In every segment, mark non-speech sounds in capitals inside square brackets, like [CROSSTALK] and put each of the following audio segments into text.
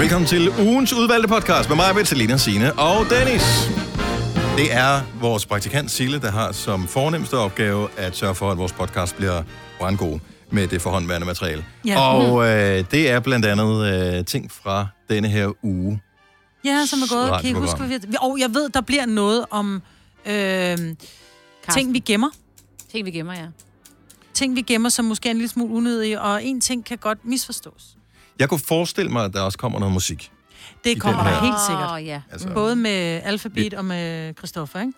Velkommen til ugens udvalgte podcast med mig, Bettelina, Signe og Dennis. Det er vores praktikant Sille, der har som fornemmeste opgave at sørge for, at vores podcast bliver brandgod med det forhåndværende materiale. Ja. Og øh, det er blandt andet øh, ting fra denne her uge. Ja, som er gået. Kan I huske, hvad vi... Og jeg ved, der bliver noget om øh, ting, vi gemmer. Ting, vi gemmer, ja. Ting, vi gemmer, som måske er en lille smule unødige, og en ting kan godt misforstås. Jeg kunne forestille mig, at der også kommer noget musik. Det kommer der helt sikkert. Åh, ja. Altså, Både med Alphabet og med Christoffer, ikke?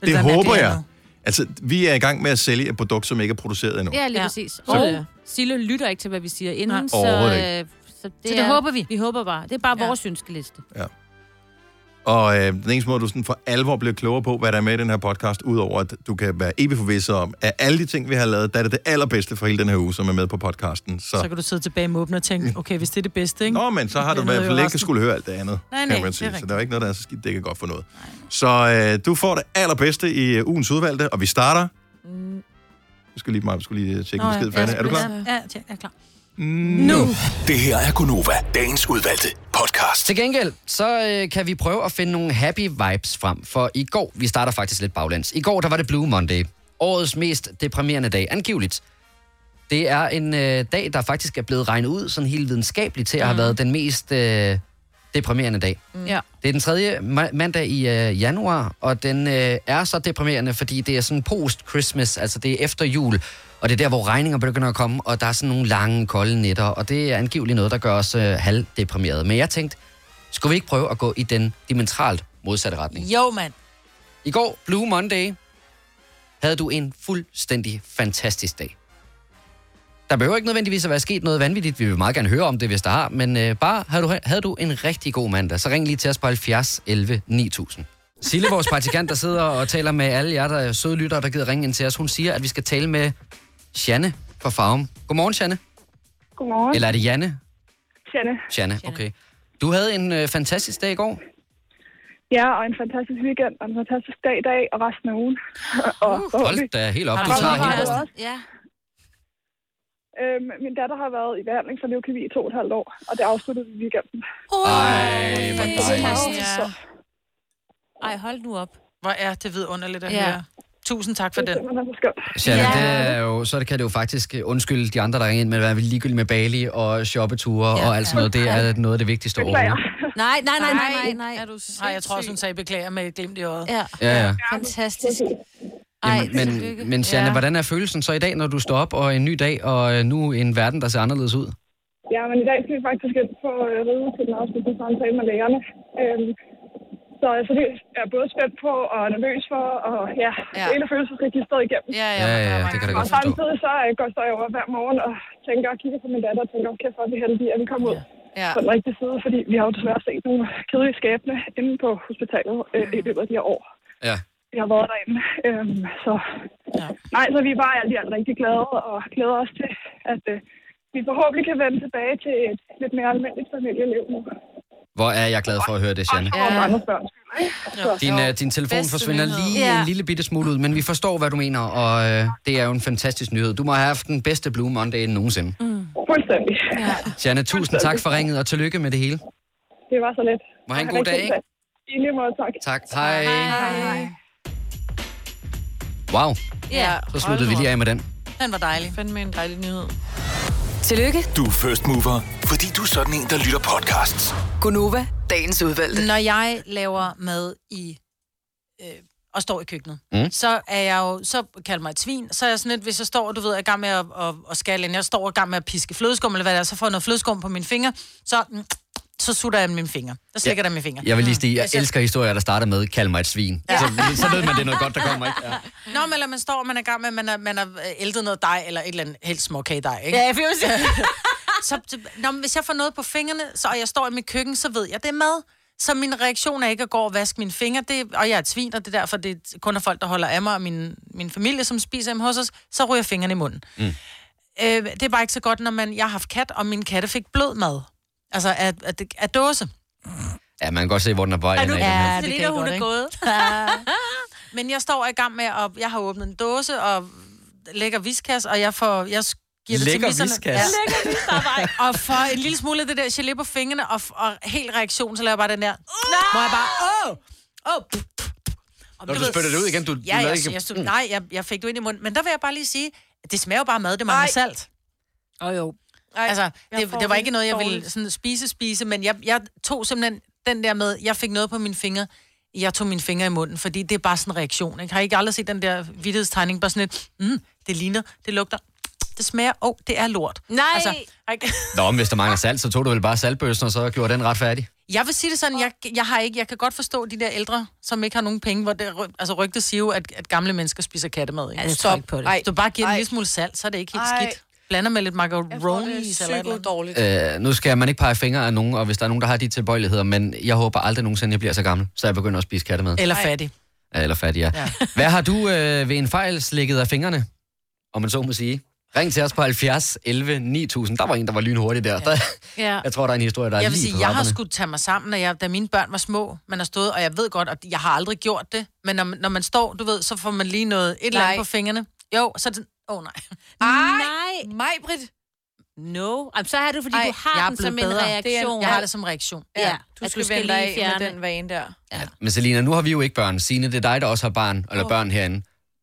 Vil det håber jeg. Altså, vi er i gang med at sælge et produkt, som ikke er produceret endnu. Ja, lige Ja. ja. præcis. Så- Og Sille lytter ikke til, hvad vi siger inden, Nej. så, øh, så, det, Så det håber vi. Vi håber bare. Det er bare Ja. ja. vores ønskeliste. Og øh, den eneste måde, du sådan for alvor bliver klogere på, hvad der er med i den her podcast, udover at du kan være evig forvisset om, at alle de ting, vi har lavet, der er det det allerbedste for hele den her uge, som er med på podcasten. Så, Så kan du sidde tilbage med åbne og tænke, okay, hvis det er det bedste, ikke? Nå, men så har du i hvert fald ikke skulle høre alt det andet, Nej, kan nej, man det er sige. Så der er ikke noget, der er så skidt, det kan godt for noget. Så øh, du får det allerbedste i øh, ugens udvalgte, og vi starter... Mm. Jeg skal lige, jeg skulle lige tjekke Nå, besked færdig. Er du klar? Ja, ja, ja, jeg er klar. Nu! Det her er Gunova, dagens udvalgte podcast. Til gengæld, så øh, kan vi prøve at finde nogle happy vibes frem. For i går, vi starter faktisk lidt baglæns. I går, der var det Blue Monday. Årets mest deprimerende dag, angiveligt. Det er en øh, dag, der faktisk er blevet regnet ud sådan helt videnskabeligt til at have været den mest øh, deprimerende dag. Ja. Det er den tredje ma- mandag i øh, januar, og den øh, er så deprimerende, fordi det er sådan post-Christmas, altså det er efter jul, og det er der, hvor regninger begynder at komme, og der er sådan nogle lange, kolde nætter, og det er angiveligt noget, der gør os øh, halvdeprimerede. Men jeg tænkte, skulle vi ikke prøve at gå i den diametralt modsatte retning? Jo, mand. I går, Blue Monday, havde du en fuldstændig fantastisk dag. Der behøver ikke nødvendigvis at være sket noget vanvittigt. Vi vil meget gerne høre om det, hvis der har. Men øh, bare havde du, havde du en rigtig god mandag, så ring lige til os på 70 11 9000. Sille, vores praktikant, der sidder og taler med alle jer, der er søde lyttere, der gider ringe ind til os, hun siger, at vi skal tale med Janne fra Farum. Godmorgen, Janne. Godmorgen. Eller er det Janne? Janne. Janne, okay. Du havde en øh, fantastisk dag i går. Ja, og en fantastisk weekend, og en fantastisk dag i dag, og resten af ugen. [LAUGHS] og Hold da helt op. Du tager helt... højere? Ja. øhm, min datter har været i behandling for leukemi i to og et halvt år, og det afsluttede vi i weekenden. Ej, hvor dejligt. Ja. Ej, hold nu op. Hvor er det vidunderligt at Ja. høre. Tusind tak for Det den. Ja. det er jo, så kan det jo faktisk øh, undskylde de andre, der ringer ind med at være ligegyldigt med Bali og shoppeture ja. og alt sådan noget. Det er noget af det vigtigste Beklager. overhovedet. Nej, nej, nej, nej, nej, nej. Er du Nej, jeg tror også, hun sagde beklager med et glimt i øjet. Ja, Ja, ja. fantastisk. Jamen, men, men Janne, Ja. hvordan er følelsen så i dag, når du står op og en ny dag, og øh, nu en verden, der ser anderledes ud? Ja, men i dag skal vi faktisk på øh, ride til den afsluttende samtale med lægerne. Øhm, så altså, det er jeg både spændt på og nervøs for, og ja, Ja. ja. hele følelsesregisteret igennem. Ja, ja, Ja, ja, er det kan jeg Og godt forstå. samtidig så øh, går så jeg over hver morgen og tænker og kigger på min datter og tænker, okay, for er vi heldige, at vi kommer ud Ja. på den rigtige side, fordi vi har jo desværre set nogle kedelige skæbne inde på hospitalet øh, i løbet af de her år. Ja. Vi har været derinde. Øhm, så Ja. nej, så vi er bare alt i alt rigtig glade og glæder os til, at øh, vi forhåbentlig kan vende tilbage til et lidt mere almindeligt familieliv nu. Hvor er jeg glad for at høre det, Janne. Så, Din, øh, din telefon Bedste forsvinder nyhed. lige Ja. en lille bitte smule ud, men vi forstår, hvad du mener, og øh, det er jo en fantastisk nyhed. Du må have haft den bedste Blue Monday nogensinde. Mm. fuldstændig. Ja. Janne, tusind tak for ringet, og tillykke med det hele. Det var så let. Må have en god dag, ikke? I lige måde, tak. Tak. Hej. Hej. Wow, Ja. så sluttede vi lige af med den. Den var dejlig. Fandme en dejlig nyhed. Tillykke, Du er first mover, fordi du er sådan en, der lytter podcasts. Gunova, dagens udvalgte. Når jeg laver mad i øh, og står i køkkenet, Mm. så er jeg jo, så kalder mig et svin, så er jeg sådan lidt, hvis jeg står, du ved, jeg er i gang med at, at, at skære ind, jeg står i gang med at piske flødeskum, eller hvad det er, så får jeg noget flødeskum på mine fingre, så, mm, så sutter jeg mine fingre. Der slikker ja. der mine fingre. Jeg vil lige sige, jeg Hvis jeg- elsker historier, der starter med, kald mig et svin. Ja. Så, så ved man, det er noget godt, der kommer, ikke? Ja. [LAUGHS] Nå, men eller man står, og man er i gang med, at man har, man har øh, ældet noget dej, eller et eller andet helt småkagedej, ikke? Ja, jeg vil sige. [LAUGHS] så, så- nå, men hvis jeg får noget på fingrene, så, og jeg står i mit køkken, så ved jeg, det er mad. Så min reaktion er ikke at gå og vaske mine fingre, det, og jeg er et svin, og det er derfor, det kun er folk, der holder af mig, og min, min familie, som spiser hjemme hos os, så ryger fingrene i munden. Mm. Øh, det er bare ikke så godt, når man, jeg har haft kat, og min katte fik blød mad. Altså af, af, af dåse. ja, man kan godt se, hvor den er på vej. Er du-. Ja, det det kan hun godt, er gået. [LAUGHS] Men jeg står i gang med, at jeg har åbnet en dåse, og lægger viskas, og jeg får, jeg giver det til viskas. [LAUGHS] Og for en lille smule af det der gelé på fingrene, og, og helt reaktion, så laver jeg bare den der, hvor jeg bare, åh, åh, pff, pff, pff. Og Når du du spytter det ud igen, du, du Ja, lader jeg, ikke... jeg, jeg, nej, jeg, jeg fik det ind i munden. Men der vil jeg bare lige sige, at det smager jo bare mad, det mangler salt. Åh oh, jo. Ej, Altså, det, det var ikke noget, jeg dårligt. ville sådan spise, spise, men jeg, jeg tog simpelthen den der med, jeg fik noget på mine fingre, jeg tog mine fingre i munden, fordi det er bare sådan en reaktion. Ikke? Har I ikke aldrig set den der vidtighedstegning, bare sådan et, mm, det ligner, det lugter, det smager, åh, oh, det er lort. Nej. Altså, ikke? [LAUGHS] Nå, men hvis der mangler salt, så tog du vel bare saltbøssen, og så gjorde den ret færdig. Jeg vil sige det sådan, jeg, jeg, har ikke, jeg kan godt forstå de der ældre, som ikke har nogen penge, hvor det, altså rygtet siger jo, at, at gamle mennesker spiser kattemad. Ikke? Ja, ikke på det. Ej. Du bare giver en Ej. lille smule salt, så er det ikke helt Ej. skidt. Blander med lidt macaroni det i andet. dårligt. Øh, nu skal man ikke pege fingre af nogen, og hvis der er nogen, der har de tilbøjeligheder, men jeg håber aldrig nogensinde, jeg bliver så gammel, så jeg begynder at spise kattemad. Eller fattig. Ja, Eller fattig, ja. Ja. Hvad har du øh, ved en fejl slikket af fingrene, om man så må sige? Ring til os på 70 11 9000. Der var en, der var lynhurtig der. der. Ja. Jeg tror, der er en historie, der er Jeg vil lige sige, på jeg har trapperne. skulle tage mig sammen, når jeg, da mine børn var små. Man har stået, og jeg ved godt, at jeg har aldrig gjort det. Men når, man- når man står, du ved, så får man lige noget, et eller andet Nej. på fingrene. Jo, så er det åh oh, nej. Nej. Mig, Britt. No. Jamen, så er det, fordi Ej, du har den som en bedre. reaktion. Jeg har det som reaktion. Ja, Ja, du du skal skal vende dig af med den vane der. Men Selina, nu har vi jo ikke børn. Signe, det er dig, der også har barn, eller børn herinde.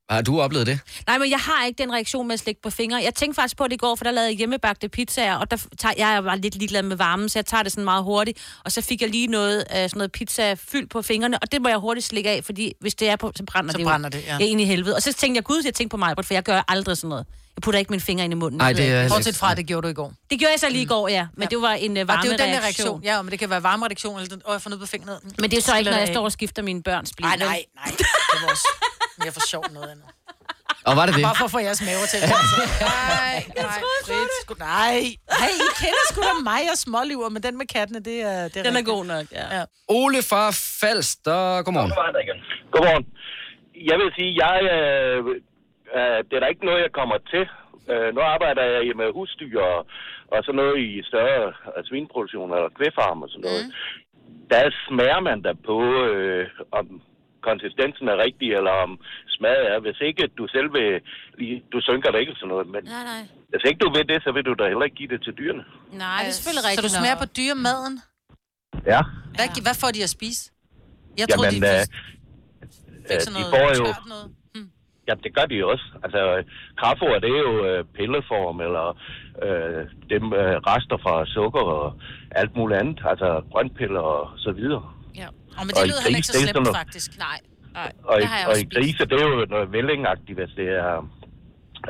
Har du oplevet det? Nej, men jeg har ikke den reaktion med at slikke på fingre. Jeg tænkte faktisk på det i går, for der lavede jeg hjemmebagte pizzaer, og der tager, jeg var lidt ligeglad med varmen, så jeg tager det sådan meget hurtigt. Og så fik jeg lige noget, uh, sådan noget pizza fyld på fingrene, og det må jeg hurtigt slikke af, fordi hvis det er på, så brænder Så det brænder jo. det, ja. ja. ind i helvede. Og så tænkte jeg, gud, jeg tænkte på mig, for jeg gør aldrig sådan noget. Jeg putter ikke mine fingre ind i munden. Nej, det er... Bortset fra, det gjorde du i går. det gjorde jeg så lige i går, ja. Men det var en uh, Og varme det er jo den reaktion. reaktion. Ja, men det kan være varme reaktion, eller den, åh, jeg får noget på fingret. Men det er jo så ikke, når jeg står og skifter mine børns blik. Nej, nej, nej. Det er vores mere for sjov noget andet. Og var det det? Bare for at få jeres maver til. Altså. [LAUGHS] Nej, nej, Britt. Sgu, nej. Hey, I kender sgu da mig og småliver, men den med kattene, det er, det er Den er rigtigt. god nok, ja. Ja. Ole fra Falster, godmorgen. Godmorgen. Jeg vil sige, jeg, øh, øh, det er der ikke noget, jeg kommer til. Øh, nu arbejder jeg jo med husdyr og, og sådan noget i større øh, svineproduktion eller kvæfarm og sådan noget. Mm. Der smager man da på, øh, om konsistensen er rigtig, eller om smaget er. Hvis ikke du selv vil, lige- du synker det ikke sådan noget, men Nej, nej. hvis ikke du vil det, så vil du da heller ikke give det til dyrene. Nej, det er selvfølgelig Så rigtigt. du smager på dyremaden? Ja. Hvad, hvad får de at spise? Jeg Jamen, troede, de øh, øh, sådan de noget får jo, noget. Ja, det gør de jo også. Altså, kraftfoder, det er jo øh, pilleform, eller øh, dem øh, rester fra sukker og alt muligt andet. Altså, grønpiller og så videre. Ja. Og men det Og lyder heller ikke så slemt, noget- faktisk. Nej. Nej. Og, i, og i grise, det er jo noget vællingagtigt, hvis det er,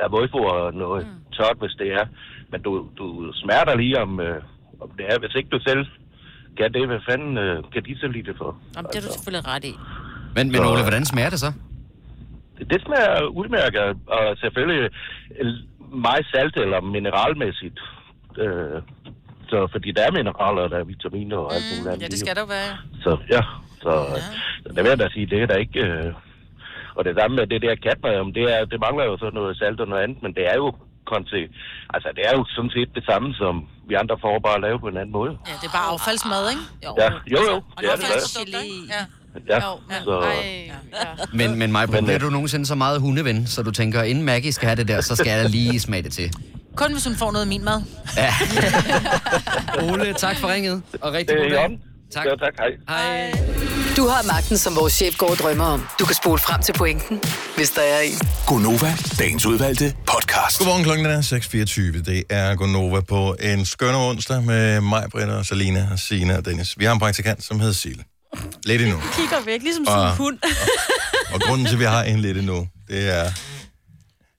er vådfoder og noget mm. tørt, hvis det er. Men du, du dig lige om, øh, om det er. Hvis ikke du selv kan det, hvad fanden øh, kan de så lide det for? Jamen, det er du selvfølgelig ret i. Men, men Ole, hvordan smager det så? Det smager udmærket, og selvfølgelig øh, meget salt eller mineralmæssigt. Øh, så fordi der er mineraler, og der er vitaminer og alt muligt andet. Ja, det skal der være. Så ja, så, ja. så det vil jeg da sige, det er der ikke... Øh, og det samme med det der katmad, det, er, det mangler jo så noget salt og noget andet, men det er jo konse, altså det er jo sådan set det samme, som vi andre får bare at lave på en anden måde. Ja, det er bare affaldsmad, ikke? Jo. Ja, jo jo, Og det er det ikke? Ja. Ja, Jo, men, så, ej, ja. Men, men mig, Men, bliver øh, du nogensinde så meget hundeven, så du tænker, inden Maggie skal have det der, så skal jeg lige smage det til. Kun hvis hun får noget af min mad. Ja. [LAUGHS] Ole, tak for ringet, og rigtig det god dag. Tak. Ja, tak, hej. Hej. Du har magten, som vores chef går og drømmer om. Du kan spole frem til pointen, hvis der er en. Gonova, dagens udvalgte podcast. Godmorgen klokken er 6.24. Det er Gonova på en skøn onsdag med mig, Britta, og Salina, og Sina og Dennis. Vi har en praktikant, som hedder Sille. Lidt endnu. Kigger væk, ligesom en sådan en hund. [LAUGHS] Og grunden til, at vi har en lidt endnu, det er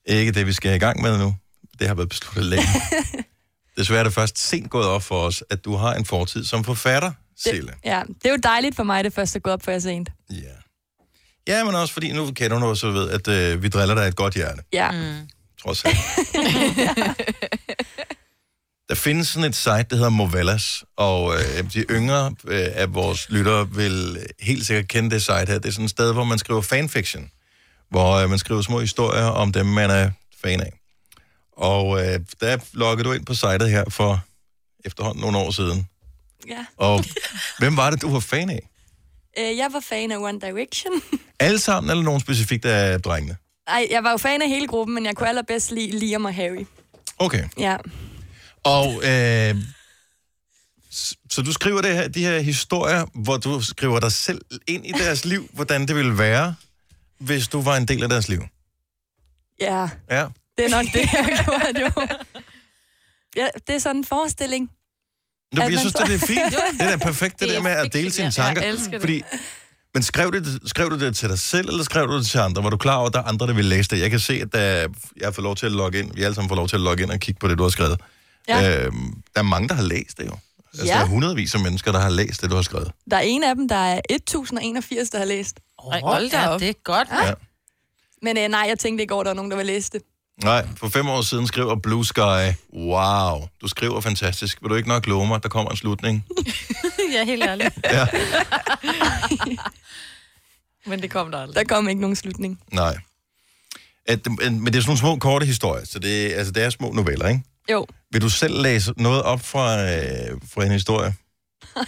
ikke det, vi skal i gang med nu. Det har været besluttet længe. [LAUGHS] Desværre er det først sent gået op for os, at du har en fortid som forfatter, Sille. Ja, det er jo dejligt for mig, det først er gået op for jer sent. Ja. Ja, men også fordi nu kender du os, så ved, at øh, vi driller dig et godt hjerte. Ja. Mm. Trods [LAUGHS] alt. Der findes sådan et site, der hedder Movellas, og øh, de yngre øh, af vores lyttere vil helt sikkert kende det site her. Det er sådan et sted, hvor man skriver fanfiction, hvor øh, man skriver små historier om dem, man er fan af. Og øh, der loggede du ind på sitet her for efterhånden nogle år siden. ja. Og [LAUGHS] hvem var det, du var fan af? Øh, jeg var fan af One Direction. [LAUGHS] Alle sammen, eller nogen specifikt af drengene? Ej, jeg var jo fan af hele gruppen, men jeg kunne allerbedst lide Liam og Harry. Okay. Ja. Og øh, så du skriver det her, de her historier, hvor du skriver dig selv ind i deres liv, hvordan det ville være, hvis du var en del af deres liv. Ja, Ja. det er nok det, jeg gjorde jo. Ja, det er sådan en forestilling. At jeg synes, det er fint. [LAUGHS] Det er da perfekt, det, Det er der med at dele sine tanker. Jeg elsker det. Fordi, men skrev, det, skrev du det til dig selv, eller skrev du det til andre? Var du klar over, at der er andre, der vil læse det? Jeg kan se, at der, jeg har fået lov til at logge ind. Vi alle sammen får lov til at logge ind og kigge på det, du har skrevet. Ja. Øhm, der er mange, der har læst det jo. Altså, Ja. Der er hundredvis af mennesker, der har læst det, du har skrevet. Der er en af dem, der er 1081, der har læst. Hold da op. det er godt. Ja. Men øh, nej, jeg tænkte ikke over, at der var nogen, der vil læse det. Nej, for fem år siden skriver Blue Sky, wow, du skriver fantastisk. Vil du ikke nok love mig, der kommer en slutning? [LAUGHS] ja, helt ærligt. [LAUGHS] Ja. [LAUGHS] Men det kom der aldrig. Der kom ikke nogen slutning. Nej. At, men det er sådan nogle små, korte historier, så det, altså, det er små noveller, ikke? Jo. Vil du selv læse noget op fra, øh, fra en historie? [LAUGHS]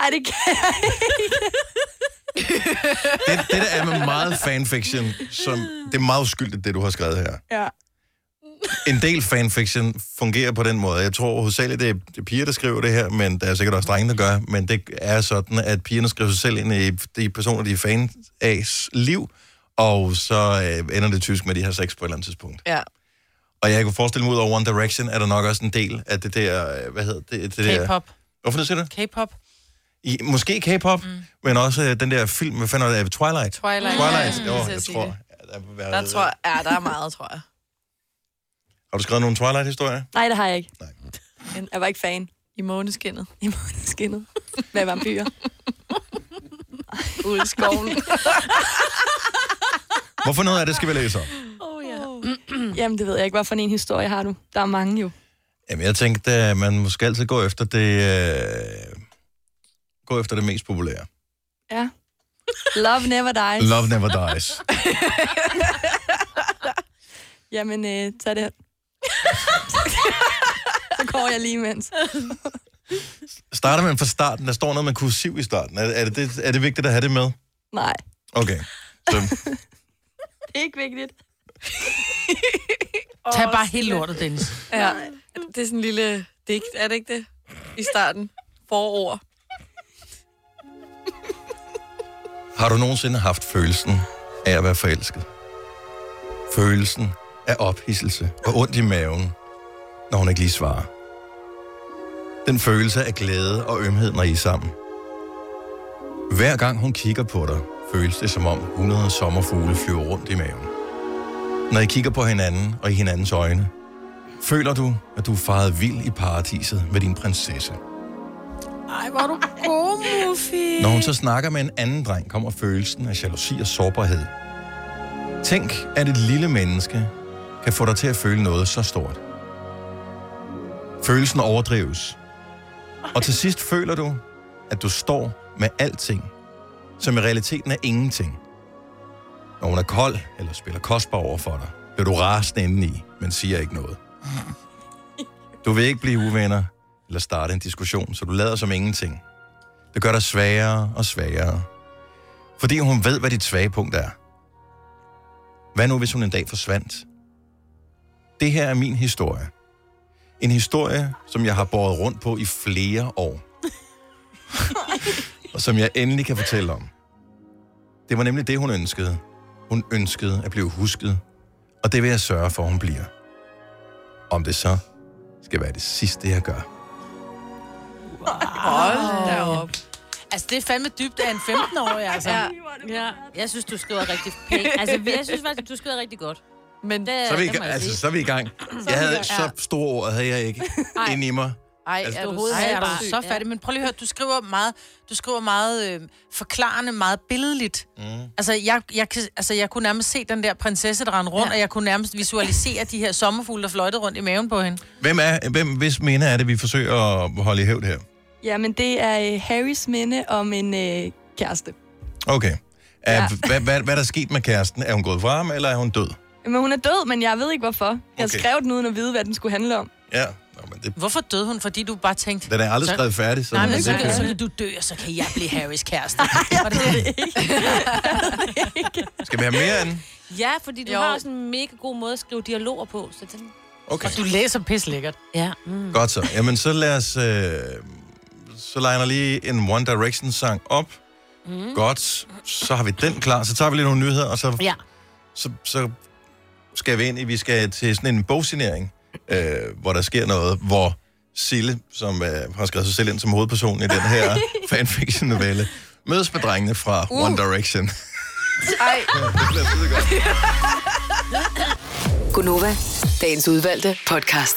Ej, det kan jeg ikke. Det, det der er med meget fanfiction, som, det er meget uskyldigt, det du har skrevet her. Ja. En del fanfiction fungerer på den måde. Jeg tror hovedsageligt, det er, det er piger, der skriver det her, men der er sikkert også drenge, der gør. Men det er sådan, at pigerne skriver sig selv ind i de personer, de er fan af liv, og så øh, ender det tysk med, at de har sex på et eller andet tidspunkt. Ja. Og jeg kunne forestille mig, ud over One Direction, er der nok også en del af det der, øh, hvad hedder det? det der, K-pop. Hvorfor det siger du? K-pop. I, måske K-pop, mm. men også øh, den der film, hvad fanden er det? Twilight? Twilight. Twilight, Ja, jo, jeg sige tror. det. ja, Der, være, Der tror jeg, ja, der er meget, tror jeg. Har du skrevet nogle Twilight-historier? Nej, det har jeg ikke. Nej. Jeg var ikke fan. I måneskinnet. I måneskinnet. Med vampyrer. Ude i skoven. [LAUGHS] Hvorfor noget af det skal vi læse om? Oh, ja. Jamen, det ved jeg ikke. Hvad for en historie har du? Der er mange jo. Jamen, jeg tænkte, at man måske altid gå efter det, øh, gå efter det mest populære. Ja. Love never dies. Love never dies. [LAUGHS] Jamen, øh, tag det. [LAUGHS] Så går jeg lige imens. Starter man fra starten? Der står noget med kursiv i starten. Er, er, det, det, er det vigtigt at have det med? Nej, Okay. Så, det er ikke vigtigt. [LAUGHS] Tag bare helt lortet, Dennis. Ja. Det er sådan en lille digt, er det ikke det? I starten. Forord. har du nogensinde haft følelsen af at være forelsket? Følelsen af ophidselse og ondt i maven, når hun ikke lige svarer. Den følelse af glæde og ømhed, når I er sammen. Hver gang hun kigger på dig, føles det som om 100 sommerfugle flyver rundt i maven. Når I kigger på hinanden og i hinandens øjne, føler du, at du er faret vild i paradiset med din prinsesse. Ej, hvor er du god, Muffy. Når hun så snakker med en anden dreng, kommer følelsen af jalousi og sårbarhed. Tænk, at et lille menneske kan få dig til at føle noget så stort. Følelsen overdrives. Og til sidst føler du, at du står med alting, som i realiteten er ingenting. Når hun er kold eller spiller kostbar over for dig, bliver du rasende indeni, men siger ikke noget. Du vil ikke blive uvenner eller starte en diskussion, så du lader som ingenting. Det gør dig svagere og svagere. Fordi hun ved, hvad dit svage punkt er. Hvad nu, hvis hun en dag forsvandt? Det her er min historie. En historie, som jeg har båret rundt på i flere år. [LAUGHS] og som jeg endelig kan fortælle om. Det var nemlig det, hun ønskede. Hun ønskede at blive husket. Og det vil jeg sørge for, at hun bliver. Om det så skal være det sidste, jeg gør. Hold da op. Altså, det er fandme dybt af en 15-årig, [LAUGHS] altså. Ja. ja. Jeg synes, du skriver rigtig pænt. Altså, jeg synes faktisk, du skriver rigtig godt. Men det, Så er vi, i det må gang, jeg altså, sige. så er vi i gang. Jeg havde så store ord, havde jeg ikke Ej. ind i mig. Ej, Altså, er du Ej, er du sindssyg? så fattig. Men prøv lige at høre, du skriver meget, du skriver meget øh, forklarende, meget billedligt. Mm. Altså jeg, jeg, kan, altså, jeg kunne nærmest se den der prinsesse, der rendte rundt, ja. og jeg kunne nærmest visualisere de her sommerfugle, der fløjtede rundt i maven på hende. Hvem er, hvem, hvis minde er det, vi forsøger at holde i hævd her? Jamen, det er øh, Harrys minde om en øh, kæreste. Okay. Er, Ja. ja. hvad, hvad, hvad er der sket med kæresten? Er hun gået fra ham, eller er hun død? Men hun er død, men jeg ved ikke hvorfor. Jeg okay. skrev den uden at vide, hvad den skulle handle om. Ja, Nå, men det, Hvorfor døde hun? Fordi du bare tænkte... den er aldrig så- skrevet færdig. Så Nej, men er så, så kan du dø, og så kan jeg blive Harrys kæreste. [LAUGHS] Var det [LAUGHS] det? Skal vi have mere den? Ja, fordi du Jo. har også en mega god måde at skrive dialoger på. Så den... Okay. Og du læser pis lækkert. Ja. Mm. Godt så. Jamen, så lad os... Øh, så liner lige en One Direction-sang op. Mm. Godt. Så har vi den klar. Så tager vi lige nogle nyheder, og så, Ja. så, så skal vi ind i... Vi skal til sådan en bogsignering, øh, hvor der sker noget, hvor Sille, som øh, har skrevet sig selv ind som hovedperson i den her [LAUGHS] fanfiction-novelle, mødes med drengene fra uh. One Direction. Ej, [LAUGHS] det bliver skide godt. [LAUGHS] Gunova, dagens udvalgte podcast.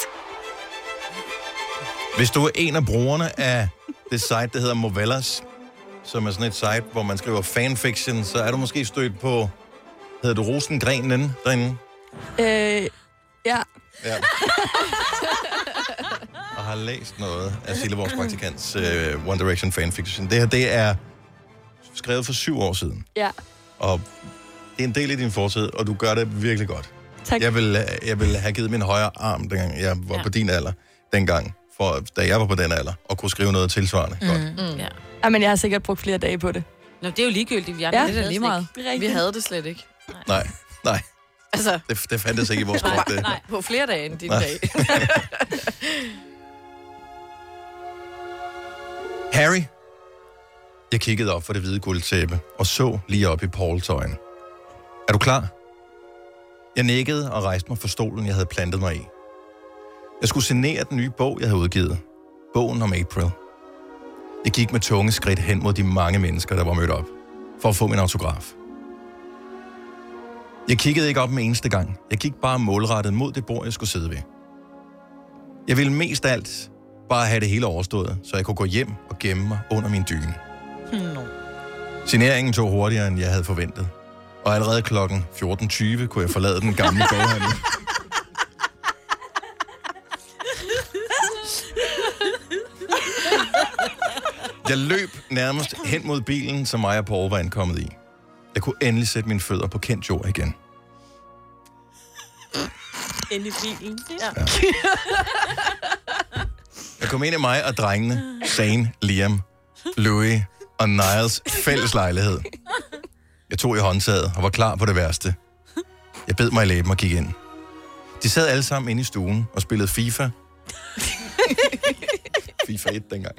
Hvis du er en af brugerne af det site, der hedder Movellas, som er sådan et site, hvor man skriver fanfiction, så er du måske stødt på, hedder du Rosengrenen derinde? Øh, ja. Ja. [LAUGHS] Og har læst noget af Sille, vores praktikants uh, One Direction fanfiction. Det her, det er skrevet for syv år siden, Ja. og det er en del af din fortid, og du gør det virkelig godt. Tak. Jeg vil, jeg vil have givet min højre arm, dengang jeg var ja. Ja. på din alder, dengang, for, da jeg var på den alder, og kunne skrive noget tilsvarende. Mm. Godt. Mm. Ja. Jamen, jeg har sikkert brugt flere dage på det. Nå, det er jo ligegyldigt. Vi Ja, andre det er lige meget. Det er Vi havde det slet ikke. Nej, nej, Altså, det, det fandtes ikke i vores krop. Det. Nej. på flere dage end din Nej. dag. [LAUGHS] Harry, jeg kiggede op for det hvide guldtæppe og så lige op i Pauls øjne. Er du klar? Jeg nikkede og rejste mig fra stolen, jeg havde plantet mig i. Jeg skulle signere den nye bog, jeg havde udgivet. Bogen om April. Jeg gik med tunge skridt hen mod de mange mennesker, der var mødt op, for at få min autograf. Jeg kiggede ikke op en eneste gang. Jeg gik bare målrettet mod det bord, jeg skulle sidde ved. Jeg ville mest af alt bare have det hele overstået, så jeg kunne gå hjem og gemme mig under min dyne. No. Signeringen tog hurtigere, end jeg havde forventet. Og allerede klokken 14.20 kunne jeg forlade den gamle boghandel. Jeg løb nærmest hen mod bilen, som mig og Paul var ankommet i. Jeg kunne endelig sætte mine fødder på kendt jord igen. Inde i bilen. Ja. Jeg kom ind i mig og drengene, Zane, Liam, Louis og Niles fælles lejlighed. Jeg tog i håndtaget og var klar på det værste. Jeg bed mig i læben og gik ind. De sad alle sammen inde i stuen og spillede FIFA. FIFA 1 dengang.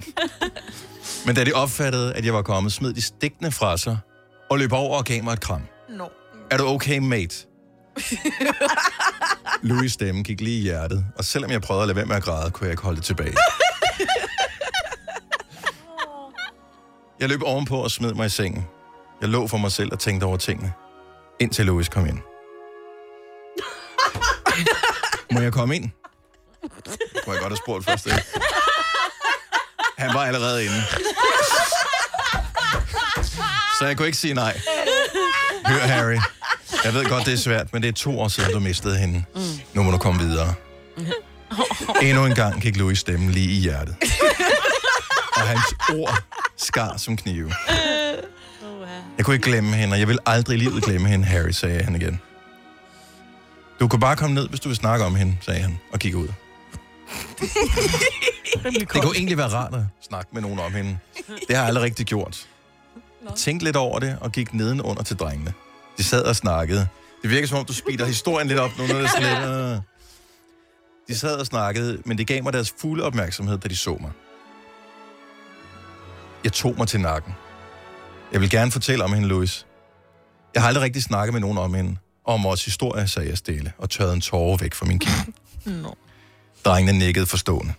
Men da de opfattede, at jeg var kommet, smed de stikkene fra sig og løb over og gav mig et kram. No. Er du okay, mate? [LAUGHS] Louis' stemme gik lige i hjertet, og selvom jeg prøvede at lade være med at græde, kunne jeg ikke holde det tilbage. [LAUGHS] Jeg løb ovenpå og smed mig i sengen. Jeg lå for mig selv og tænkte over tingene, indtil Louis kom ind. Må jeg komme ind? Kunne jeg godt have spurgt først. Ikke? Han var allerede inde. Så jeg kunne ikke sige nej. Hør, Harry. Jeg ved godt, det er svært, men det er to år siden, du mistede hende. Nu må du komme videre. Endnu en gang gik Louis stemme lige i hjertet. Og hans ord skar som knive. Jeg kunne ikke glemme hende, og jeg vil aldrig i livet glemme hende, Harry, sagde han igen. Du kan bare komme ned, hvis du vil snakke om hende, sagde han, og gik ud. Det kunne egentlig være rart at snakke med nogen om hende. Det har jeg aldrig rigtig gjort. Tænkte lidt over det, og gik nedenunder til drengene. De sad og snakkede. Det virker som om, du speeder historien lidt op nu, når det er sådan lidt... øh. De sad og snakkede, men det gav mig deres fulde opmærksomhed, da de så mig. Jeg tog mig til nakken. Jeg vil gerne fortælle om hende, Louis. Jeg har aldrig rigtig snakket med nogen om hende. Om vores historie, sagde jeg stille, og tørrede en tårer væk fra min kind. No. Drengene nikkede forstående.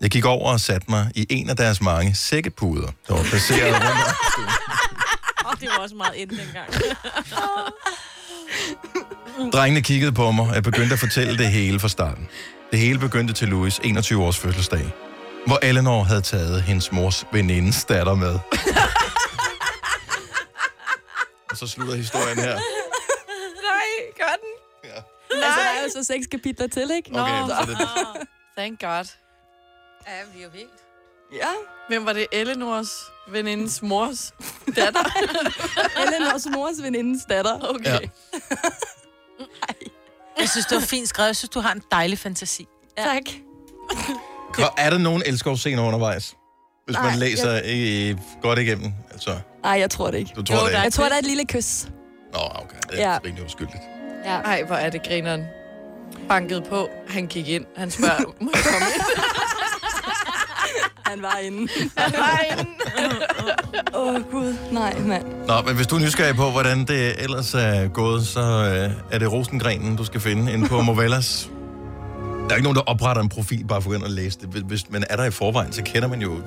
Jeg gik over og satte mig i en af deres mange sækkepuder, der var placeret rundt om det var også meget ind dengang. [LAUGHS] Drengene kiggede på mig, og jeg begyndte at fortælle det hele fra starten. Det hele begyndte til Louis 21 års fødselsdag, hvor Eleanor havde taget hendes mors venindes datter med. og så slutter historien her. Nej, gør den. Ja. Altså, der er jo så seks kapitler til, ikke? Okay, så det, Thank God. Ja, vi er jo helt. Ja. Hvem var det? Eleanors venindes mors datter? [LAUGHS] Eleanors mors venindes datter. Okay. Ja. [LAUGHS] Jeg synes, det var fint skrevet. Jeg synes, du har en dejlig fantasi. Ja. Tak. Ko- er der nogen elskovscener undervejs? Hvis Nej, man læser i, godt igennem, altså, Nej, jeg tror det ikke. du tror Jo, det ikke. Jeg tror, der er et lille kys. Nå, okay. Det er Ja. ja. rimelig uskyldigt. Ja. Ej, hvor er det grineren. Bankede på, han gik ind, han spørger, må jeg komme ind? [LAUGHS] Han var inde. [LAUGHS] Han var inde. Åh, oh, Gud. Nej, mand. Nå, men hvis du er nysgerrig på, hvordan det ellers er gået, så øh, er det rosengrenen, du skal finde inde på [LAUGHS] Movellas. Der er ikke nogen, der opretter en profil bare for at og læse det. Hvis- Hvis man er der i forvejen, så kender man jo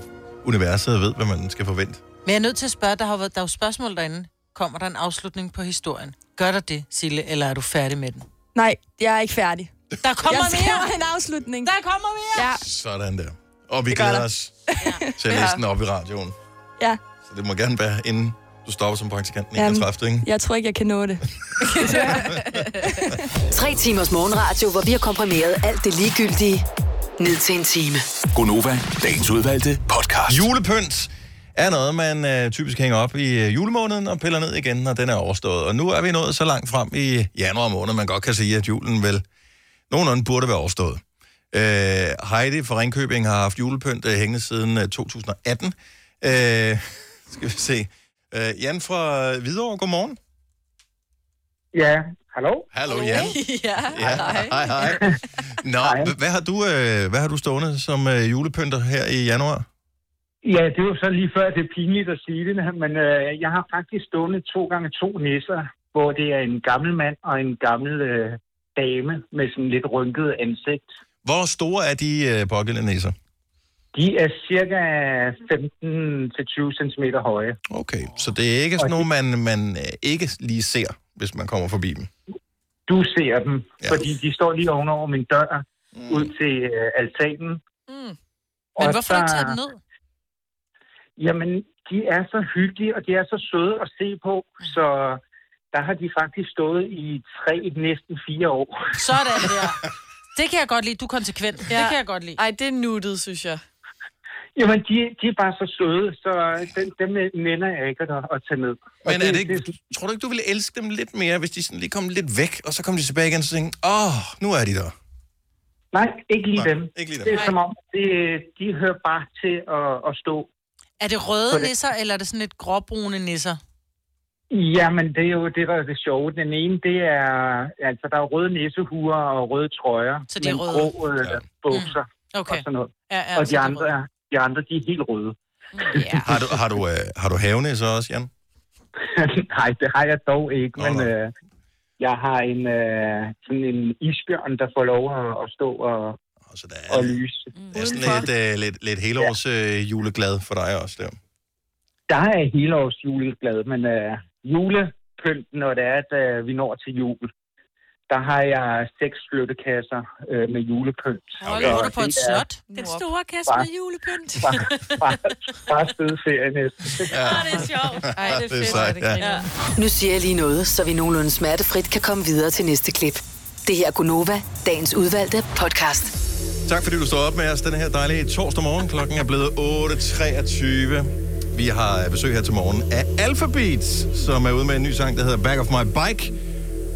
universet og ved, hvad man skal forvente. Men jeg er nødt til at spørge, der har været, der er jo spørgsmål derinde. Kommer der en afslutning på historien? Gør der det, Sille, eller er du færdig med den? Nej, jeg er ikke færdig. Der kommer jeg mere! en afslutning. Der kommer mere! Ja, Sådan der. Og vi Det glæder der. os til at læse den op i radioen. ja. Så det må gerne være, inden du stopper som praktikant den Jamen, 31. Ikke? Jeg tror ikke, jeg kan nå det. [LAUGHS] Tre timers morgenradio, hvor vi har komprimeret alt det ligegyldige ned til en time. Gonova, dagens udvalgte podcast. Julepynt er noget, man øh, typisk hænger op i øh, julemåneden og piller ned igen, når den er overstået. Og nu er vi nået så langt frem i januar måned, man godt kan sige, at julen vel nogenlunde burde være overstået. Øh, Heidi fra Ringkøbing har haft julepynt øh, hængende siden øh, 2018. Øh, [LAUGHS] skal vi se. Øh, Jan fra Hvidovre, godmorgen. Ja, hallo? Hallo, Jan. [LAUGHS] ja, Ja, hej, hej. hej. [LAUGHS] Nå, h- hvad har du, øh, hvad har du stående som øh, julepynter her i januar? Ja, det er jo så lige før, det er pinligt at sige det, men øh, jeg har faktisk stående to gange to nisser, hvor det er en gammel mand og en gammel øh, dame med sådan lidt rynket ansigt. Hvor store er de øh, pågældende nisser? De er cirka 15-20 cm høje. Okay, så det er ikke sådan nogle, man, man øh, ikke lige ser, hvis man kommer forbi dem. Du ser dem, ja. fordi de står lige ovenover min dør mm. ud til øh, altanen. Mm. Og Men hvorfor har du ikke der- taget den ned? Jamen, de er så hyggelige, og de er så søde at se på, så der har de faktisk stået i tre, næsten fire år. Sådan der. [LAUGHS] Det kan jeg godt lide. Du er konsekvent. Ja. Det kan jeg godt lide. Ej, det er nuttet, synes jeg. Jamen, de, de er bare så søde, så dem, dem nænder jeg ikke at, at tage ned. Og Men er det ikke, tror du ikke, du ville elske dem lidt mere, hvis de sådan lige kom lidt væk, og så kom de tilbage igen og så tænkte, åh, oh, nu er de der. Nej, ikke lige Nej, dem. ikke lige dem. Det er som om, det, de hører bare til at, at stå. Er det røde nisser, eller er det sådan lidt gråbrune nisser? Jamen, det er jo det, der er det sjove. Den ene, det er... Altså, der er røde nissehuer og røde trøjer. Så de er røde. grå øh, ja. bukser Okay. og sådan noget. Ja, ja, og de de andre, er- de andre, de er helt røde. Ja. Har du, har du, øh, har du havenisser også, Jan? [LAUGHS] Nej, det har jeg dog ikke, Nå, men øh, jeg har en, øh, sådan en isbjørn, der får lov at, at stå og, Så der og er, lyse. det er sådan lidt, øh, lidt, lidt helårs øh, juleglad for dig også der. Der er helårs juleglad, men øh, julepynt, når det er, at øh, vi når til jul, der har jeg seks flyttekasser øh, med julepynt. Hold, Så bor du på et slot? Den store kasse Bare- med julepynt. Bare, bare, bare fed ferie næsten. Ja. det er sjovt. [LAUGHS] Ej, det er det er fedt. sejt, ja. ja. Nu siger jeg lige noget, så vi nogenlunde smertefrit kan komme videre til næste klip. Det her er Gunova, dagens udvalgte podcast. Tak fordi du står op med os den her dejlige torsdag morgen. Klokken er blevet 8.23. Vi har besøg her til morgen af Alphabet, som er ude med en ny sang, der hedder Back of My Bike.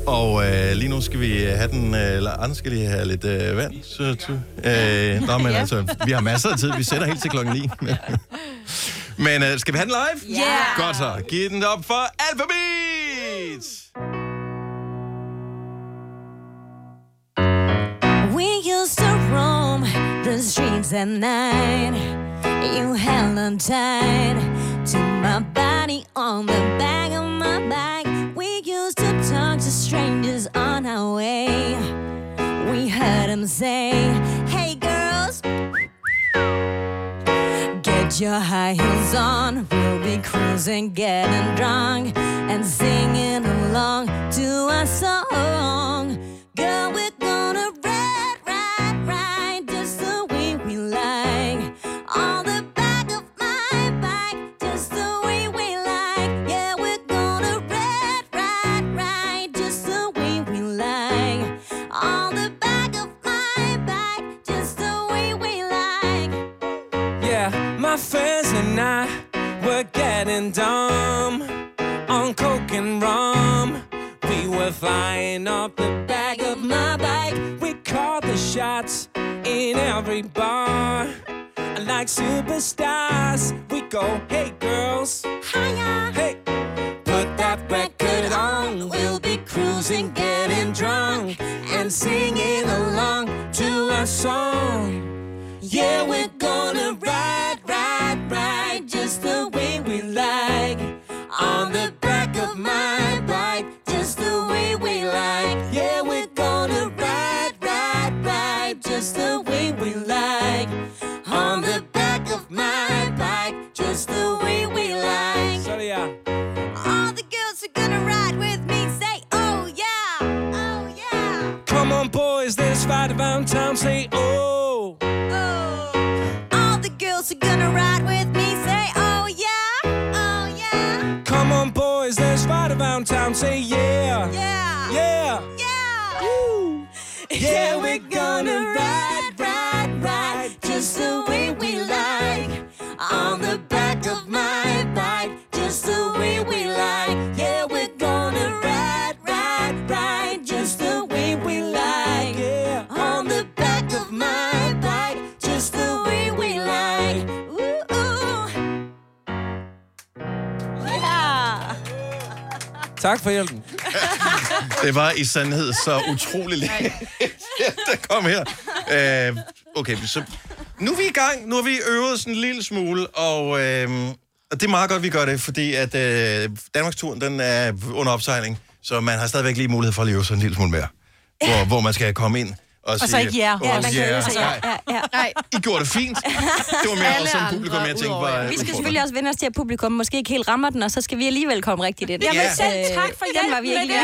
Og øh, lige nu skal vi have den, øh, eller andre skal lige have lidt øh, vand. Så, så, øh, nå, men [LAUGHS] altså, vi har masser af tid. Vi sætter helt til klokken 9. [LAUGHS] men øh, skal vi have den live? Ja. Yeah. Godt så. Giv den op for Alphabet! We used to roam the streets at night. You held on tight to my body on the back of my bike. We used to talk to strangers on our way. We heard them say, Hey girls, get your high heels on. We'll be cruising, getting drunk, and singing along to our song. Girl, Say, yeah. Yeah. Yeah. Yeah. Woo. [LAUGHS] Yeah, we're gonna ride, ride, ride just the Tak for hjælpen. [LAUGHS] Det var i sandhed så utrolig længe, [LAUGHS] der kom her. Øh, okay, så nu er vi i gang. Nu har vi øvet sådan en lille smule, og, øh, og det er meget godt, vi gør det, fordi at øh, Danmarksturen, den er under opsejling, så man har stadigvæk lige mulighed for at leve sådan en lille smule mere. Hvor, hvor man skal komme ind og, Og så ikke ja. "Åh, Ja, man kan ja, øve sig, ja. Ja, ja. Nej, I gjorde det fint. [LAUGHS] Det var mere Alle også som publikum, jeg tænkte var jer. Vi skal udfordrende. selvfølgelig også vende os til, at publikum måske ikke helt rammer den, og så skal vi alligevel komme rigtigt ind. Jamen, selv tak for Den var vi ikke.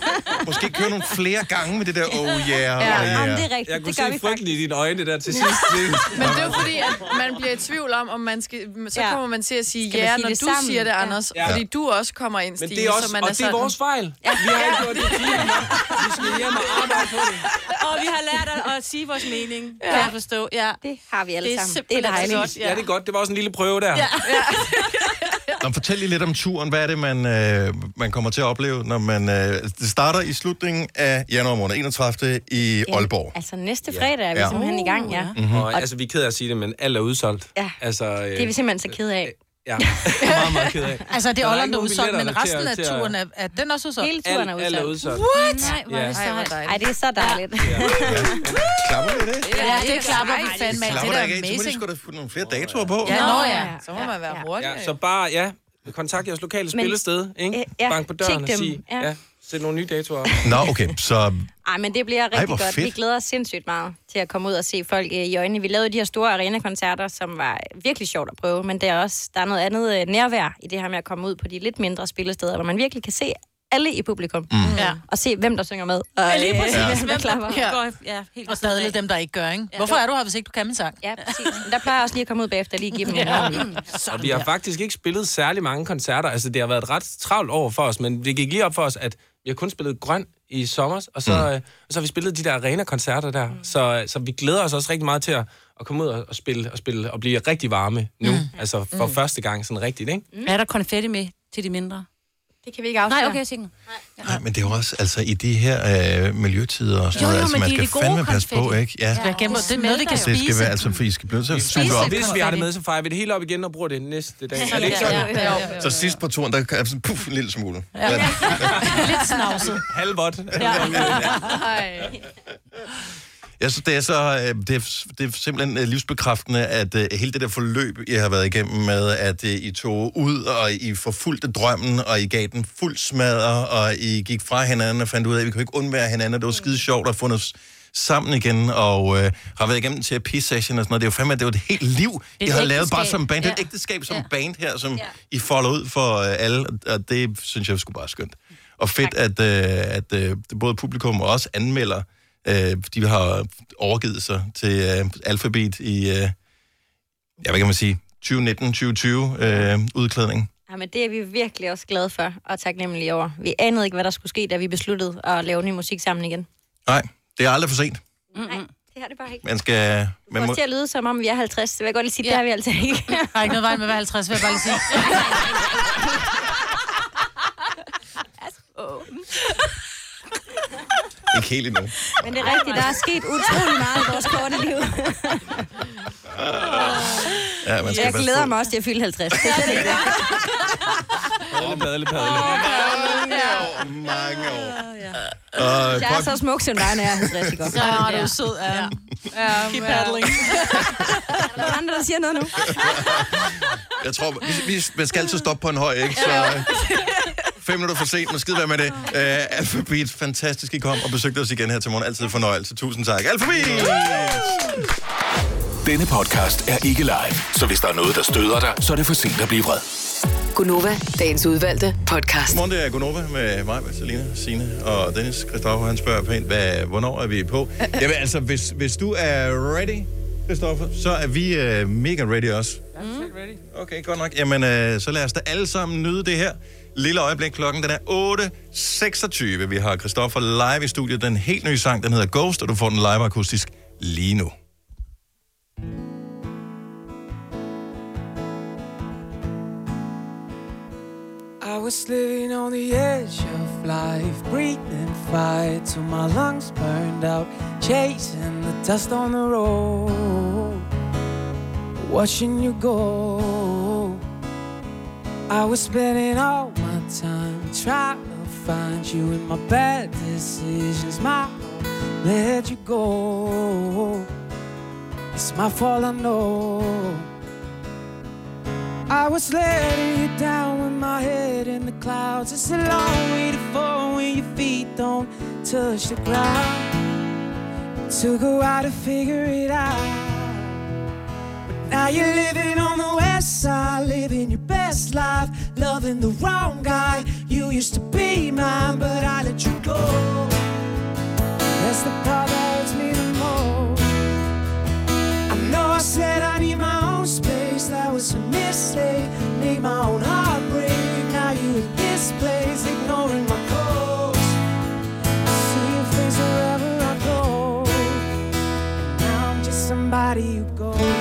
[LAUGHS] Måske køre nogle flere gange med det der oh yeah, Ja, oh jamen, yeah. det er rigtigt. Jeg kunne det gør se vi frygten i dine øjne der til sidst. [LAUGHS] Men det er fordi, at man bliver i tvivl om, om man skal... Så Ja. kommer man til at sige ja, sige når du sammen? siger det, Ja. Anders. Ja. Fordi du også kommer ind, Men Stine, det er også, så man og er det er vores fejl. Vi har ikke gjort det fint. Vi skal hjem og arbejde på det. Og vi har lært at, at sige vores mening, ja. kan jeg forstå. Ja. Det har vi alle Det er sammen. Det er dejligt. godt. Ja, det er godt. Det var også en lille prøve der. Ja. [LAUGHS] Nå, fortæl lige lidt om turen. Hvad er det, man, øh, man kommer til at opleve, når man... Øh, det starter i slutningen af januar måned, 31. i Aalborg. Altså næste fredag er vi Ja. simpelthen i gang, ja. Mm-hmm. Og, altså, vi er ked af at sige det, men alt er udsolgt. Ja. Altså, øh, Det er vi simpelthen så ked af. Ja, [LAUGHS] meget, meget ked af. Altså, det er Olland, ikke der er udsolgt, men resten til af turen er, er den også udsolgt? Hele turen er Alt, alt er udsolgt. udsolgt. Nej, hvor er Ja. det sejt. dejligt. Ej, det er så dejligt. Klapper du det? Ja, det klapper vi fandme. Klapper Det er ikke af? Så må de amazing. sgu da få nogle flere datoer på. Ja, nå ja. Så må man være hurtig. Ja, så bare, ja, kontakt jeres lokale spillested, ikke? Ja, Bank på døren og dem. sig, Ja. Ja, sæt nogle nye datoer op. Nå, okay, så Ej, men det bliver rigtig hvor godt. fedt. Vi glæder os sindssygt meget til at komme ud og se folk øh, i øjnene. Vi lavede de her store arena-koncerter, som var virkelig sjovt at prøve, men der er også der er noget andet øh, nærvær i det her med at komme ud på de lidt mindre spillesteder, hvor man virkelig kan se alle i publikum. Mm. Ja. Og se, hvem der synger med. Og, Ja, lige øh, præcis. hvem Hvem der klapper. ja. går, ja, helt Og stadig dem, der ikke gør, ikke? Hvorfor er du her, hvis ikke du kan min sang? Ja, præcis. Men der plejer jeg også lige at komme ud bagefter og lige give dem en ordentlig. Og vi har faktisk ikke spillet særlig mange koncerter. Altså, det har været et ret travlt år for os, men det gik lige op for os, at vi har kun spillet grøn i sommer, og så, mm. og så har vi spillet de der arena-koncerter der. Så, så vi glæder os også rigtig meget til at, at komme ud og, og spille og spille og blive rigtig varme nu. Mm. Altså for mm. første gang sådan rigtigt, ikke? Er der konfetti med til de mindre? Det kan vi ikke afsløre. Nej, okay, jeg tænker. Nej, men det er jo også altså, i de her øh, miljøtider og sådan Jo, noget, jo, altså, men man er skal fandme passe på, ikke? Ja. Ja, gennem, det er noget, vi kan Det skal spise. være, altså, for I skal blive til at suge op. hvis vi har det med, så fejrer vi det hele op igen og bruger det næste dag. Er det ikke Ja, sådan? ja, ja. Så sidst på turen, der kan jeg sådan, puff, en lille smule. Ja. Lidt snavset. Halvvot. [LAUGHS] Ej. Jeg synes, det er så øh, det er, det er simpelthen øh, livsbekræftende, at øh, hele det der forløb, I har været igennem med, at I tog ud, og I forfulgte drømmen, og I gav den fuld smadre, og I gik fra hinanden og fandt ud af, at vi kunne ikke undvære hinanden, det var skide sjovt at os sammen igen, og øh, har været igennem terapi-session og sådan noget. Det er jo fandme, det er jo et helt liv, I et har lavet bare som band. Det er et Ja. ægteskab som Ja. band her, som Ja. I folder ud for øh, alle, og det synes jeg sgu bare skønt. Og fedt, at, øh, at øh, både publikum og også anmelder, øh, de har overgivet sig til øh, alfabet i, øh, ja, hvad kan man sige, 2019-2020 øh, udklædning. Ja, men det er vi virkelig også glade for og taknemmelige over. Vi anede ikke, hvad der skulle ske, da vi besluttede at lave ny musik sammen igen. Nej, det er aldrig for sent. Nej, det har det bare ikke. Man skal... Det Man får må, til at lyde, som om vi er 50. Det vil jeg godt lige sige, Ja. det er vi altså ikke. [LAUGHS] Der er ikke noget vej med at være 50, vil jeg bare lige sige. [LAUGHS] [LAUGHS] ikke helt endnu. Men det er rigtigt, der er sket utrolig meget i vores korte liv. Ja, man skal Jeg glæder på. mig også til at fylde 50. Det er ikke det. Padle, padle, padle. mange år. Ja. Og Jeg er så smuk, som dig, når jeg er rigtig godt. Så er du sød, ja. Ja, Keep paddling. Er der andre, der siger noget nu? Jeg tror, vi, vi, man skal altid stoppe på en høj, ikke? Så øh, fem minutter for sent, men skide være med det. Uh, Alphabet, fantastisk, I kom og besøgte os igen her til morgen. Altid fornøjelse. Tusind tak. Alphabet! Denne podcast er ikke live, så hvis der er noget, der støder dig, så er det for sent at blive vred. Gunova, dagens udvalgte podcast. Godmorgen, det er Gunova med mig, Selina, Signe og Dennis. Christoffer, han spørger pænt, hvad, hvornår er vi på? [LAUGHS] Jamen altså, hvis, hvis du er ready, Christoffer, så er vi uh, mega ready også. ready. Okay, godt nok. Jamen, øh, så lad os da alle sammen nyde det her lille øjeblik. Klokken den er 8.26. Vi har Christoffer live i studiet. Den helt nye sang, den hedder Ghost, og du får den live akustisk lige nu. I was living on the edge of life, breathing fire till my lungs burned out, chasing the dust on the road, watching you go. I was spending all my time trying to find you in my bad decisions. My let you go. It's my fault, I know. I was letting you down with my head in the clouds. It's a long way to fall when your feet don't touch the ground. Took a while to figure it out. Now you're living on the west side, living your best life, loving the wrong guy. You used to be mine, but I let you go. That's the part that hurts me the most. I know I said I need my own space. That was a mistake. Made my own heart break. Now you in this place, ignoring my calls. See your face wherever I go. And now I'm just somebody who goes.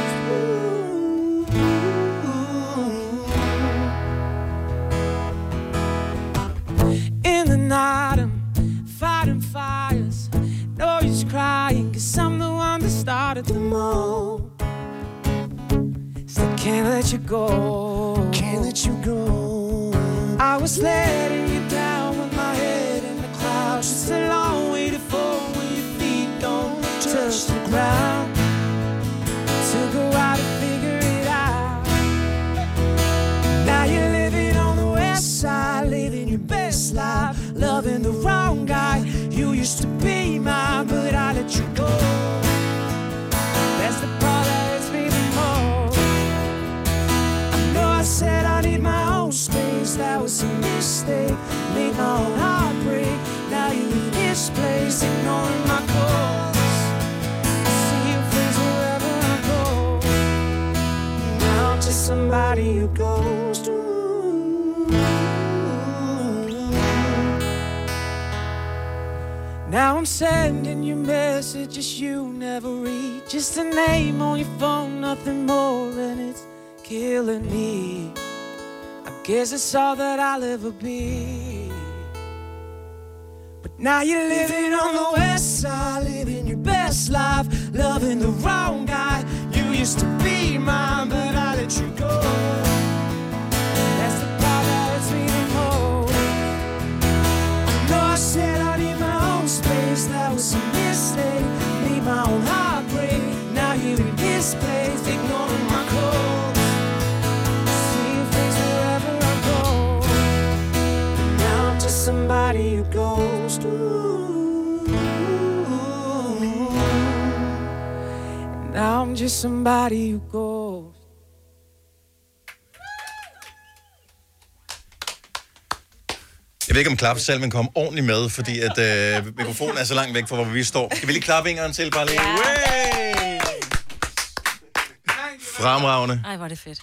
Now I'm sending you messages you never read. Just a name on your phone, nothing more, and it's killing me. I guess it's all that I'll ever be. But now you're living on the west side, living your best life, loving the wrong guy. You used to be mine, but let you go. That's the part that hurts me the most. I know I said I need my own space, that was a mistake. Made my own heart break. Now you're in this place, ignoring my calls. See your wherever I go. Now I'm just somebody who goes through. Now I'm just somebody who goes. Ved ikke, om klapsalmen kom ordentligt med, fordi at øh, mikrofonen er så langt væk fra, hvor vi står. Skal vi lige klappe en gang til, bare lige? Way! Fremragende. Ej, hvor er det fedt.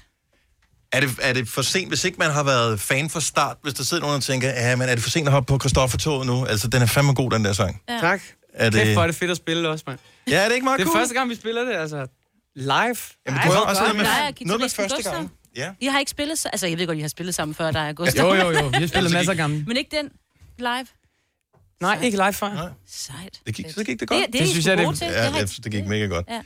Er det, er det for sent, hvis ikke man har været fan fra start, hvis der sidder nogen og tænker, ja, men er det for sent at hoppe på Christoffer-toget nu? Altså, den er fandme god, den der sang. Ja. Tak. Er det... Kæft, hvor er det fedt at spille også, mand. Ja, er det ikke meget Det er cool? første gang, vi spiller det, altså live. Jamen, du har også noget med, noget med første gang. Ja. I har ikke spillet... så- Altså, jeg ved godt, I har spillet sammen før, der er Gustav. Jo, jo, jo. Vi har [LAUGHS] spillet masser af gange. Men ikke den live? Nej, ikke live før. Sejt. Det gik, så gik det godt. Det, det, det synes jeg, det... Til. Ja, Det det gik mega godt. Ja.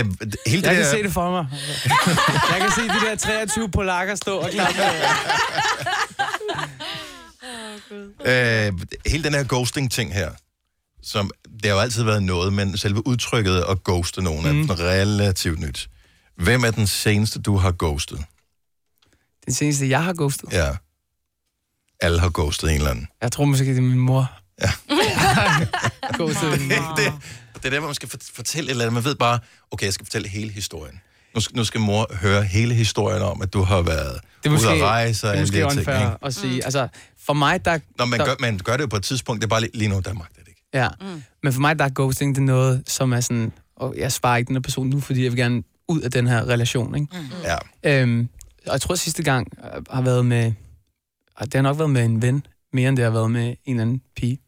Øh, hele Jeg det kan der- se det for mig. [LAUGHS] Jeg kan se de der 23 polakker stå og klappe. [LAUGHS] Øh, hele den her ghosting-ting her, som det har jo altid været noget, men selve udtrykket at ghoste nogen Mm. er relativt nyt. Hvem er den seneste, du har ghostet? Den seneste, jeg har ghostet. Ja. Alle har ghostet en eller anden. Jeg tror måske, det er min mor. Ja. [LAUGHS] ghostet min mor. det, det er der, hvor man skal fort- fortælle et eller andet. Man ved bare, okay, jeg skal fortælle hele historien. Nu skal, nu skal mor høre hele historien om, at du har været Det er måske, ude at rejse og det er alle de ting. ikke? at sige. Altså, for mig, der... Nå, man der, gør, man gør det jo på et tidspunkt, det er bare lige, lige nu, der magter det ikke. Ja, mm. men for mig, der er ghosting, det er noget, som er sådan, og jeg svarer ikke den her person nu, fordi jeg vil gerne ud af den her relation, ikke? Mm. Ja. Øhm, og jeg tror, sidste gang øh, har været med, det har nok været med en ven, mere end det har været med en eller anden pige.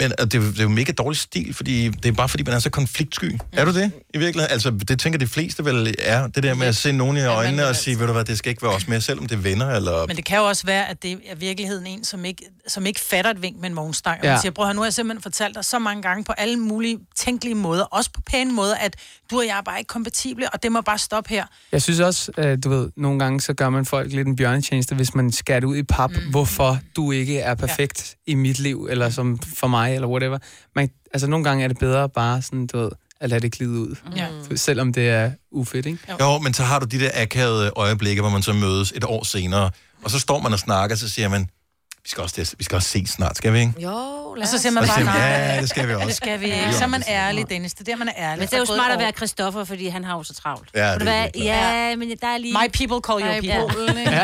Men øh, det, er jo- det er jo mega dårlig stil, fordi det er bare fordi, man er så konfliktsky. Er du det i virkeligheden? Altså, det tænker de fleste vel er, det der med at se nogen i øjnene og sige, ved du hvad, det skal ikke være os mere, selvom det er venner, eller... Men det kan jo også være, at det er virkeligheden en, som ikke, som ikke fatter et vink med en vognstang. Og Ja. man siger, bror, nu har jeg simpelthen fortalt dig så mange gange på alle mulige tænkelige måder, også på pæne måder, at du og jeg er bare ikke kompatible, og det må bare stoppe her. Jeg synes også, at du ved, nogle gange så gør man folk lidt en bjørnetjeneste, hvis man skærer det ud i pap, mm. hvorfor du ikke er perfekt ja. i mit liv, eller som for mig, eller whatever. Man, altså nogle gange er det bedre bare sådan, du ved, at lade det glide ud. Ja. Selvom det er ufedt, ikke? Jo. jo, men så har du de der akavede øjeblikke, hvor man så mødes et år senere, og så står man og snakker, så siger man, vi skal også, vi skal også se snart, skal vi ikke? Jo, og så siger man Og så bare, siger man, nej, ja, det skal vi [LAUGHS] også. Det skal vi ikke. Så er man det- ærlig, Dennis. Det er der, man er ærlig. Men det er jo smart at være Christoffer, fordi han har jo så travlt. Ja, det er hvad? virkelig. Ja, men der er lige... My people call you people. Polen, ikke? [LAUGHS]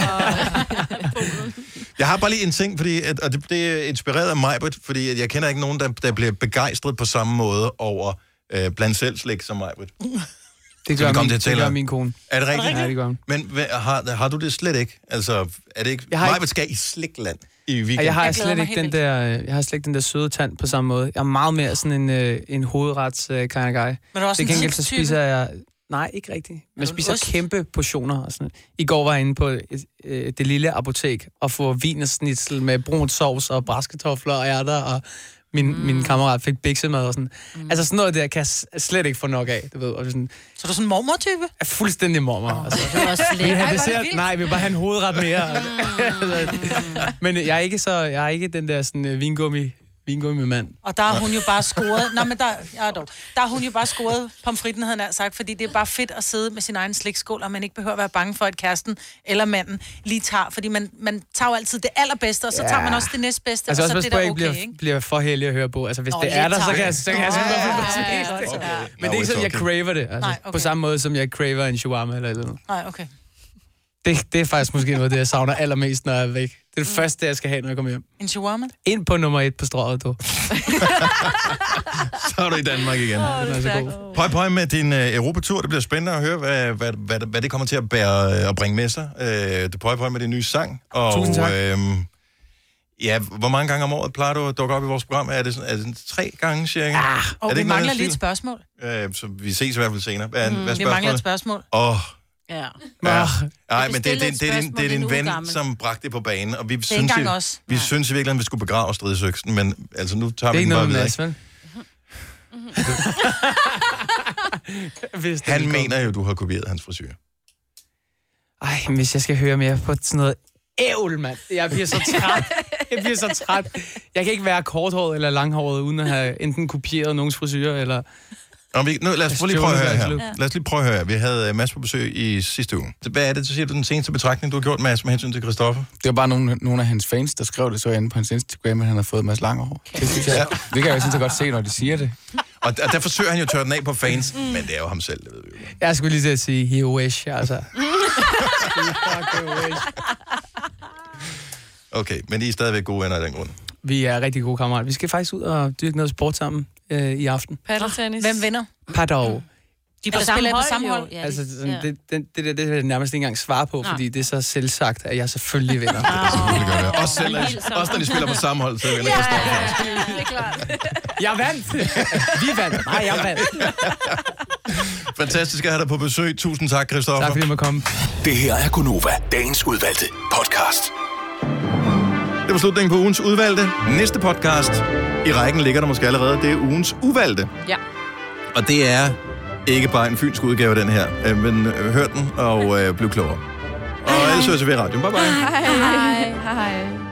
Jeg har bare lige en ting, fordi, at, og det, det er inspireret af mig, fordi at jeg kender ikke nogen, der, der bliver begejstret på samme måde over øh, blandt selv slik som mig. Det gør, min, det tale gør min kone. Er det rigtigt? Ja, det gør hun. Men hvad, har, har du det slet ikke? Altså, er det ikke... Jeg har ikke- skal i slikland i weekenden. jeg har Jeg slet ikke den der, øh, jeg har slet ikke den der søde tand på samme måde. Jeg er meget mere sådan en, øh, en hovedrets øh, kind of guy. Men er du også Til en gengæld så spiser jeg... Nej, ikke rigtigt. Du spiser ost? kæmpe portioner. Og sådan. I går var jeg inde på et, øh, det lille apotek og få vinersnitsel med brun sovs og bræskartofler og ærter, og min, mm. min kammerat fik biksemad og sådan. Mm. Altså sådan noget der kan jeg slet ikke få nok af, du ved. Og sådan, Så er du sådan en mormor-type? er fuldstændig mormor. Oh, altså. Det også Vi lækkert. Ej, er det nej, vi vil bare have en hovedret mere. [LAUGHS] Men jeg er ikke så, jeg er ikke den der sådan uh, vingummi, vingummi mand. Og der har hun jo bare [LAUGHS] scoret... Nå, men der, ja, dog. Der har hun jo bare scoret pomfritten, havde han sagt, fordi det er bare fedt at sidde med sin egen slikskål, og man ikke behøver at være bange for, at kæresten eller manden lige tager. Fordi man, man tager jo altid det allerbedste, og så Ja. tager man også det næstbedste, Altså og også så hvis det der jeg okay, ikke bliver, ikke? bliver for heldig at høre på. Altså hvis Nå, det er der, så kan jeg, så kan jeg ja, finde ja, på ja, det. godt, ja. Men det er ikke sådan, jeg craver det. Altså, Nej, På okay. samme måde, som jeg craver en shawarma eller et eller andet. Nej, okay. Det, det er faktisk måske noget, af det jeg savner allermest, når jeg er væk. Det er det første, jeg skal have, når jeg kommer hjem. En shawarma? Ind på nummer et på strået, du. [LAUGHS] Så er du i Danmark igen. Den er så god. Pøj, pøj med din øh, Europatur. Det bliver spændende at høre, hvad, hvad, hvad, hvad det kommer til at bære øh, og bringe med sig. Øh, det pøj, pøj med din nye sang. Og, Tusind tak. Øh, ja, hvor mange gange om året plejer du at dukke op i vores program? Er det, sådan- er det sådan tre gange cirka? Ah, Og vi mangler lige et spørgsmål. Øh, så vi ses i hvert fald senere. Hvad, mm, hvad er Vi mangler et spørgsmål. Åh, oh, Ja. ja. Nej, men det, det, et det, det, er din, det er din ven, gammel. som bragte det på banen, og vi ikke synes, engang i- os. vi synes i virkeligheden, vi skulle begrave stridsøksen, men altså nu tager Det er vi ikke den bare videre. Mads, vel? Hvis det Han mener jo, du har kopieret hans frisyr. Ej, men hvis jeg skal høre mere på sådan noget ævl, mand. Jeg bliver så træt. Jeg bliver så træt. Jeg kan ikke være korthåret eller langhåret, uden at have enten kopieret nogens frisyrer, eller... Nå, vi, nu, lad os prøve lige prøve at høre her. Stjålet Lad os lige prøve at høre her. Vi havde uh, Mads på besøg i sidste uge. Hvad er det, så siger du, den seneste betragtning, du har gjort, Mads, med hensyn til Christoffer? Det var bare nogle, nogle af hans fans, der skrev det så inde på hans Instagram, at han har fået Mads Langerhår. Det, synes jeg, det kan jeg jo sådan godt se, når de siger det. Og, og der forsøger han jo at tørre den af på fans, men det er jo ham selv, det ved vi jo. Jeg skulle lige til at sige, he wish, altså. [LAUGHS] Okay, men I er stadigvæk gode venner af den grund. Vi er rigtig gode kammerater. Vi skal faktisk ud og dyrke noget sport sammen øh, i aften. Paddeltennis. Hvem vinder? Padov. De er på samme spiller I på hold, samme hold? Ja, Altså, det- sådan, ja. det, det, det, der, det vil jeg nærmest ikke engang svare på, fordi det er så selvsagt, at jeg selvfølgelig vinder. Selvfølgelig gør det. Også, selv, også når de spiller på samme hold, så vinder Christoffer. det er klart. [LAUGHS] Jeg vandt! Vi vandt! Nej, jeg vandt. Fantastisk at have dig på besøg. Tusind tak, Christoffer. Tak fordi du måtte komme. Det her er Gunova, dagens udvalgte podcast. Det var slutningen på ugens udvalgte. Næste podcast i rækken ligger der måske allerede. Det er ugens uvalgte. Ja. Og det er ikke bare en fynsk udgave den her, øh, men øh, hør den og øh, bliv klogere. Og ellers høres vi i radioen. Bye bye. Hej. Hej. Hej.